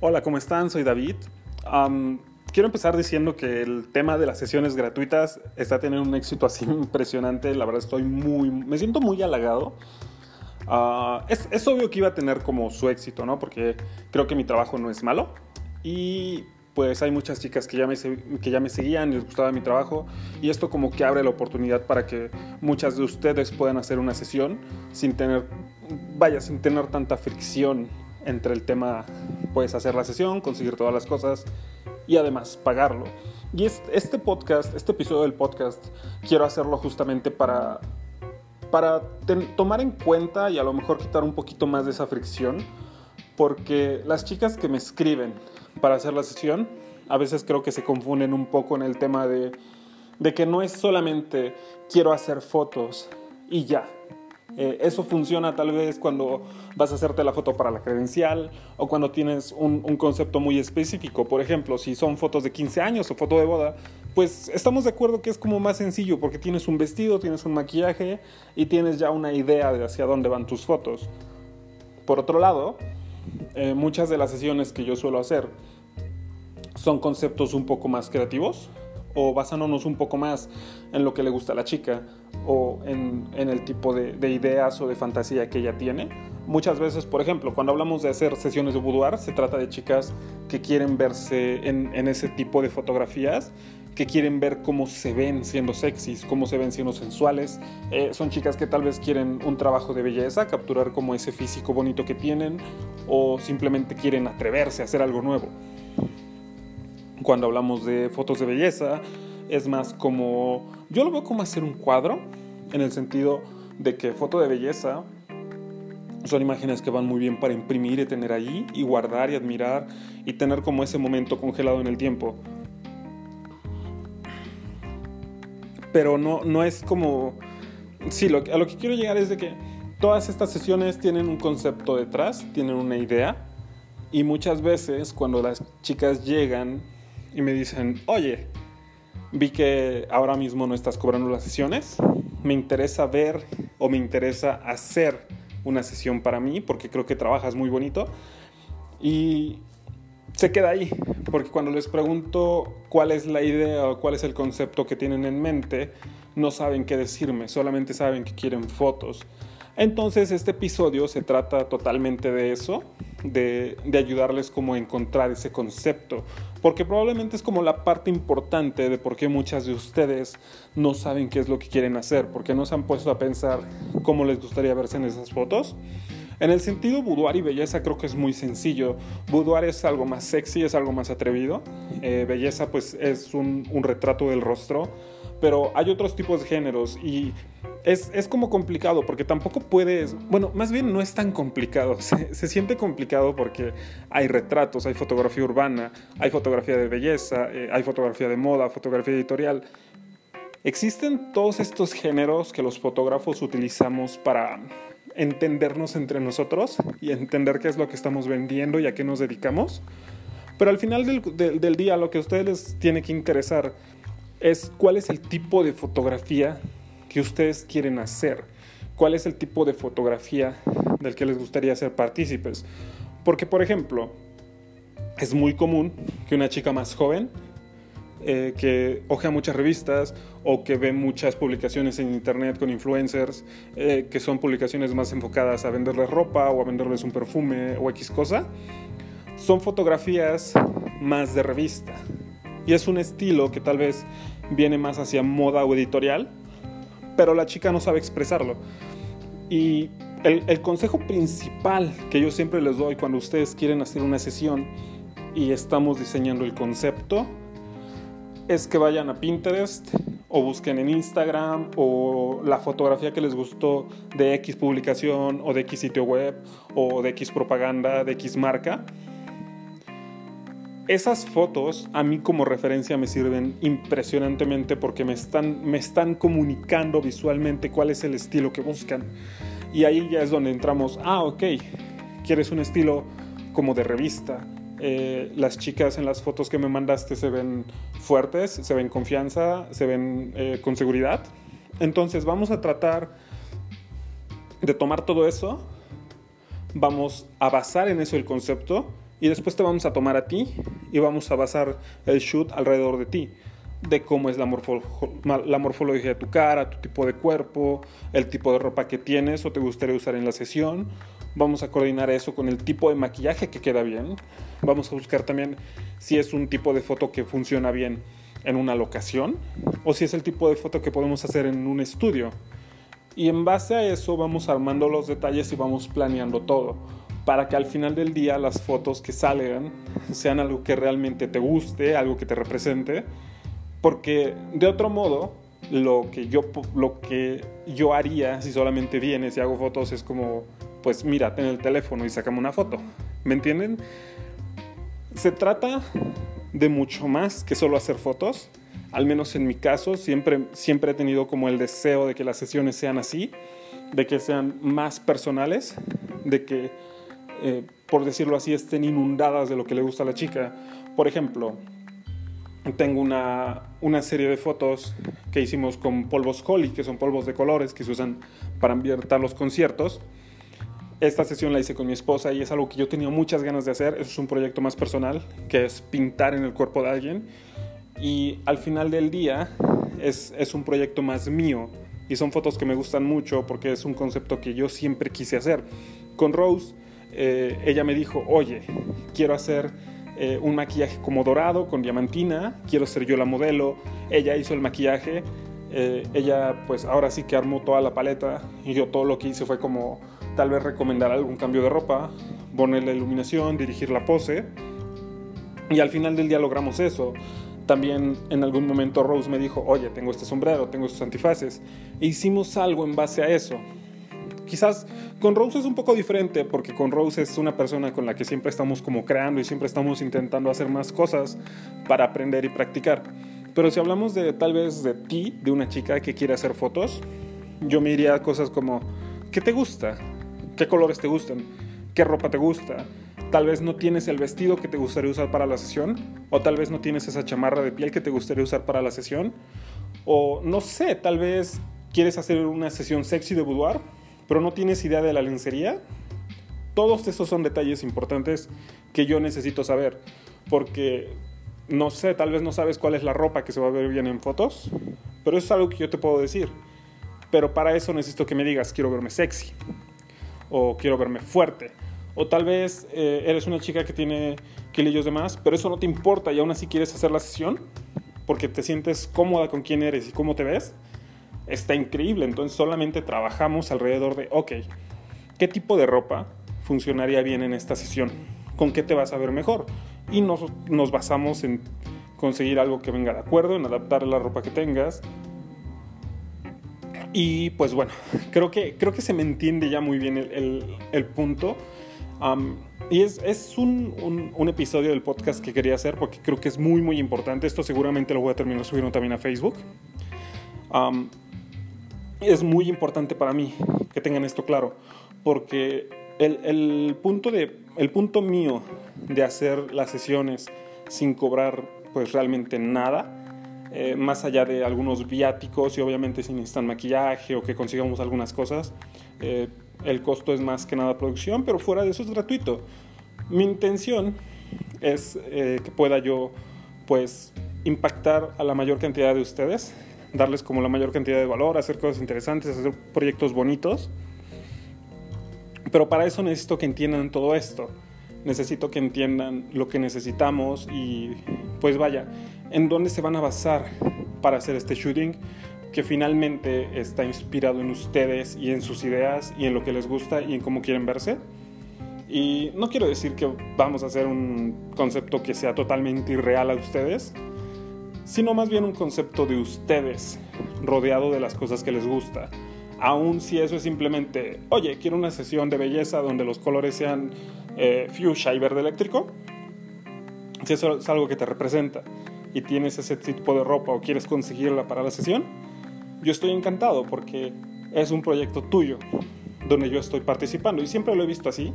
Hola, ¿cómo están? Soy David. Am, quiero empezar diciendo que el tema de las sesiones gratuitas está teniendo un éxito así impresionante. La verdad estoy muy, me siento muy halagado. Ah, es, es obvio que iba a tener como su éxito, ¿no? Porque creo que mi trabajo no es malo. Y pues hay muchas chicas que ya, me, que ya me seguían les gustaba mi trabajo y esto como que abre la oportunidad para que muchas de ustedes puedan hacer una sesión sin tener, vaya, sin tener tanta fricción entre el tema, puedes hacer la sesión, conseguir todas las cosas y además pagarlo. Y es- este podcast, este episodio del podcast, quiero hacerlo justamente para, para tomar en cuenta y a lo mejor quitar un poquito más de esa fricción porque las chicas que me escriben para hacer la sesión, a veces creo que se confunden un poco en el tema de, de que no es solamente quiero hacer fotos y ya. Eh, eso funciona tal vez cuando vas a hacerte la foto para la credencial o cuando tienes un, concepto muy específico. Por ejemplo, si son fotos de 15 años o foto de boda, pues estamos de acuerdo que es como más sencillo porque tienes un vestido, tienes un maquillaje y tienes ya una idea de hacia dónde van tus fotos. Por otro lado, eh, muchas de las sesiones que yo suelo hacer son conceptos un poco más creativos o basándonos un poco más en lo que le gusta a la chica o en, el tipo de, de ideas o de fantasía que ella tiene. Muchas veces, por ejemplo, cuando hablamos de hacer sesiones de boudoir, se trata de chicas que quieren verse en, en ese tipo de fotografías, que quieren ver cómo se ven siendo sexys, cómo se ven siendo sensuales. Eh, son chicas que tal vez quieren un trabajo de belleza, capturar como ese físico bonito que tienen, o simplemente quieren atreverse a hacer algo nuevo cuando hablamos de fotos de belleza, es más como, yo lo veo como hacer un cuadro, en el sentido de que foto de belleza son imágenes que van muy bien para imprimir y tener ahí, y guardar y admirar, y tener como ese momento congelado en el tiempo. Pero no, no es como... Sí, lo, a lo que quiero llegar es de que todas estas sesiones tienen un concepto detrás, tienen una idea, y muchas veces cuando las chicas llegan y me dicen, oye, vi que ahora mismo no estás cobrando las sesiones, me interesa ver o me interesa hacer una sesión para mí porque creo que trabajas muy bonito y se queda ahí, porque cuando les pregunto cuál es la idea o cuál es el concepto que tienen en mente, no saben qué decirme, solamente saben que quieren fotos. Entonces este episodio se trata totalmente de eso, de, ayudarles como a encontrar ese concepto, porque probablemente es como la parte importante de por qué muchas de ustedes no saben qué es lo que quieren hacer, porque no se han puesto a pensar cómo les gustaría verse en esas fotos. En el sentido boudoir y belleza creo que es muy sencillo. Boudoir es algo más sexy, es algo más atrevido. Eh, belleza pues es un retrato del rostro. Pero hay otros tipos de géneros y es, es como complicado porque tampoco puedes, bueno, más bien no es tan complicado. Se, se siente complicado porque hay retratos, hay fotografía urbana, hay fotografía de belleza, eh, hay fotografía de moda, fotografía editorial. Existen todos estos géneros que los fotógrafos utilizamos para entendernos entre nosotros y entender qué es lo que estamos vendiendo y a qué nos dedicamos. Pero al final del, del- del día lo que a ustedes les tiene que interesar es cuál es el tipo de fotografía que ustedes quieren hacer, cuál es el tipo de fotografía del que les gustaría ser partícipes. Porque, por ejemplo, es muy común que una chica más joven eh, que ojea muchas revistas o que ve muchas publicaciones en internet con influencers, eh, que son publicaciones más enfocadas a venderles ropa o a venderles un perfume o X cosa, son fotografías más de revista. Y es un estilo que tal vez viene más hacia moda o editorial, pero la chica no sabe expresarlo. Y el, consejo principal que yo siempre les doy cuando ustedes quieren hacer una sesión y estamos diseñando el concepto es que vayan a Pinterest o busquen en Instagram o la fotografía que les gustó de X publicación o de X sitio web o de X propaganda, de X marca. Esas fotos a mí como referencia me sirven impresionantemente porque me están, me están comunicando visualmente cuál es el estilo que buscan. Y ahí ya es donde entramos, ah, ok, quieres un estilo como de revista, eh, las chicas en las fotos que me mandaste se ven fuertes, se ven confianza, se ven eh, con seguridad. Entonces vamos a tratar de tomar todo eso, vamos a basar en eso el concepto y después te vamos a tomar a ti y vamos a basar el shoot alrededor de ti, de cómo es la, morfología de tu cara, tu tipo de cuerpo, el tipo de ropa que tienes o te gustaría usar en la sesión. Vamos a coordinar eso con el tipo de maquillaje que queda bien. Vamos a buscar también si es un tipo de foto que funciona bien en una locación o si es el tipo de foto que podemos hacer en un estudio. Y en base a eso vamos armando los detalles y vamos planeando todo para que al final del día las fotos que salgan sean algo que realmente te guste, algo que te represente, porque de otro modo lo que yo, lo que yo haría si solamente vienes y hago fotos es como, pues mírate en el teléfono y sacame una foto, ¿me entienden? Se trata de mucho más que solo hacer fotos, al menos en mi caso siempre, siempre he tenido como el deseo de que las sesiones sean así, de que sean más personales, de que eh, por decirlo así, estén inundadas de lo que le gusta a la chica. Por ejemplo, tengo una, una, serie de fotos que hicimos con polvos Holly, que son polvos de colores que se usan para ambientar los conciertos. Esta sesión la hice con mi esposa y es algo que yo tenía muchas ganas de hacer. es un proyecto más personal, que es pintar en el cuerpo de alguien. Y al final del día es, es un proyecto más mío. Y son fotos que me gustan mucho porque es un concepto que yo siempre quise hacer. Con Rose eh, ella me dijo, oye, quiero hacer eh, un maquillaje como dorado con diamantina, quiero ser yo la modelo. Ella hizo el maquillaje, eh, ella pues ahora sí que armó toda la paleta y yo todo lo que hice fue como tal vez recomendar algún cambio de ropa, poner la iluminación, dirigir la pose. Y al final del día logramos eso. También en algún momento Rose me dijo, oye, tengo este sombrero, tengo estos antifaces. E hicimos algo en base a eso. Quizás con Rose es un poco diferente porque con Rose es una persona con la que siempre estamos como creando y siempre estamos intentando hacer más cosas para aprender y practicar. Pero si hablamos de tal vez de ti, de una chica que quiere hacer fotos, yo me iría a cosas como, ¿qué te gusta? ¿Qué colores te gustan? ¿Qué ropa te gusta? Tal vez no tienes el vestido que te gustaría usar para la sesión, o tal vez no tienes esa chamarra de piel que te gustaría usar para la sesión, o no sé, tal vez quieres hacer una sesión sexy de boudoir pero no tienes idea de la lencería, todos esos son detalles importantes que yo necesito saber, porque no sé, tal vez no sabes cuál es la ropa que se va a ver bien en fotos, pero eso es algo que yo te puedo decir. Pero para eso necesito que me digas, quiero verme sexy, o quiero verme fuerte, o tal vez eh, eres una chica que tiene kilillos de más, pero eso no te importa y aún así quieres hacer la sesión porque te sientes cómoda con quién eres y cómo te ves está increíble. Entonces solamente trabajamos alrededor de, ok, ¿qué tipo de ropa funcionaría bien en esta sesión? ¿Con qué te vas a ver mejor? Y nos, nos basamos en conseguir algo que venga de acuerdo, en adaptar la ropa que tengas. Y pues bueno, creo que, creo que se me entiende ya muy bien el, el, punto. y es, es un, un, episodio del podcast que quería hacer porque creo que es muy, muy importante. Esto seguramente lo voy a terminar subiendo también a Facebook es muy importante para mí que tengan esto claro, porque el, el, punto, de, el punto mío de hacer las sesiones sin cobrar pues realmente nada, eh, más allá de algunos viáticos y obviamente sin necesitan maquillaje o que consigamos algunas cosas, eh, el costo es más que nada producción, pero fuera de eso es gratuito. Mi intención es eh, que pueda yo pues impactar a la mayor cantidad de ustedes darles como la mayor cantidad de valor, hacer cosas interesantes, hacer proyectos bonitos. Pero para eso necesito que entiendan todo esto. Necesito que entiendan lo que necesitamos y pues vaya, en dónde se van a basar para hacer este shooting que finalmente está inspirado en ustedes y en sus ideas y en lo que les gusta y en cómo quieren verse. Y no quiero decir que vamos a hacer un concepto que sea totalmente irreal a ustedes, sino más bien un concepto de ustedes, rodeado de las cosas que les gusta. Aun si eso es simplemente, oye, quiero una sesión de belleza donde los colores sean eh, fuchsia y verde eléctrico, si eso es algo que te representa y tienes ese tipo de ropa o quieres conseguirla para la sesión, yo estoy encantado porque es un proyecto tuyo donde yo estoy participando y siempre lo he visto así.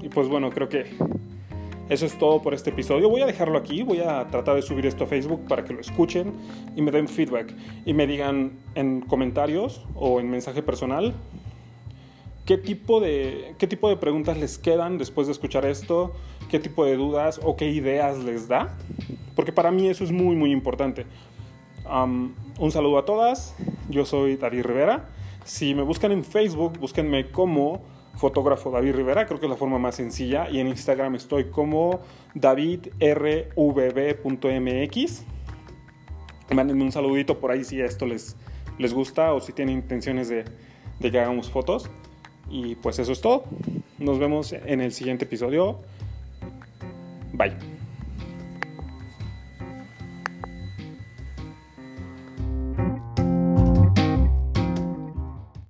y pues bueno, creo que eso es todo por este episodio. Voy a dejarlo aquí, voy a tratar de subir esto a Facebook para que lo escuchen y me den feedback y me digan en comentarios o en mensaje personal qué tipo, de, qué tipo de preguntas les quedan después de escuchar esto, qué tipo de dudas o qué ideas les da, porque para mí eso es muy, muy importante. un saludo a todas, yo soy David Rivera. Si me buscan en Facebook, búsquenme como fotógrafo David Rivera, creo que es la forma más sencilla, y en Instagram estoy como davidrvb.mx. Mándenme un saludito por ahí si esto les, les gusta o si tienen intenciones de, de que hagamos fotos. Y pues eso es todo. Nos vemos en el siguiente episodio. Bye.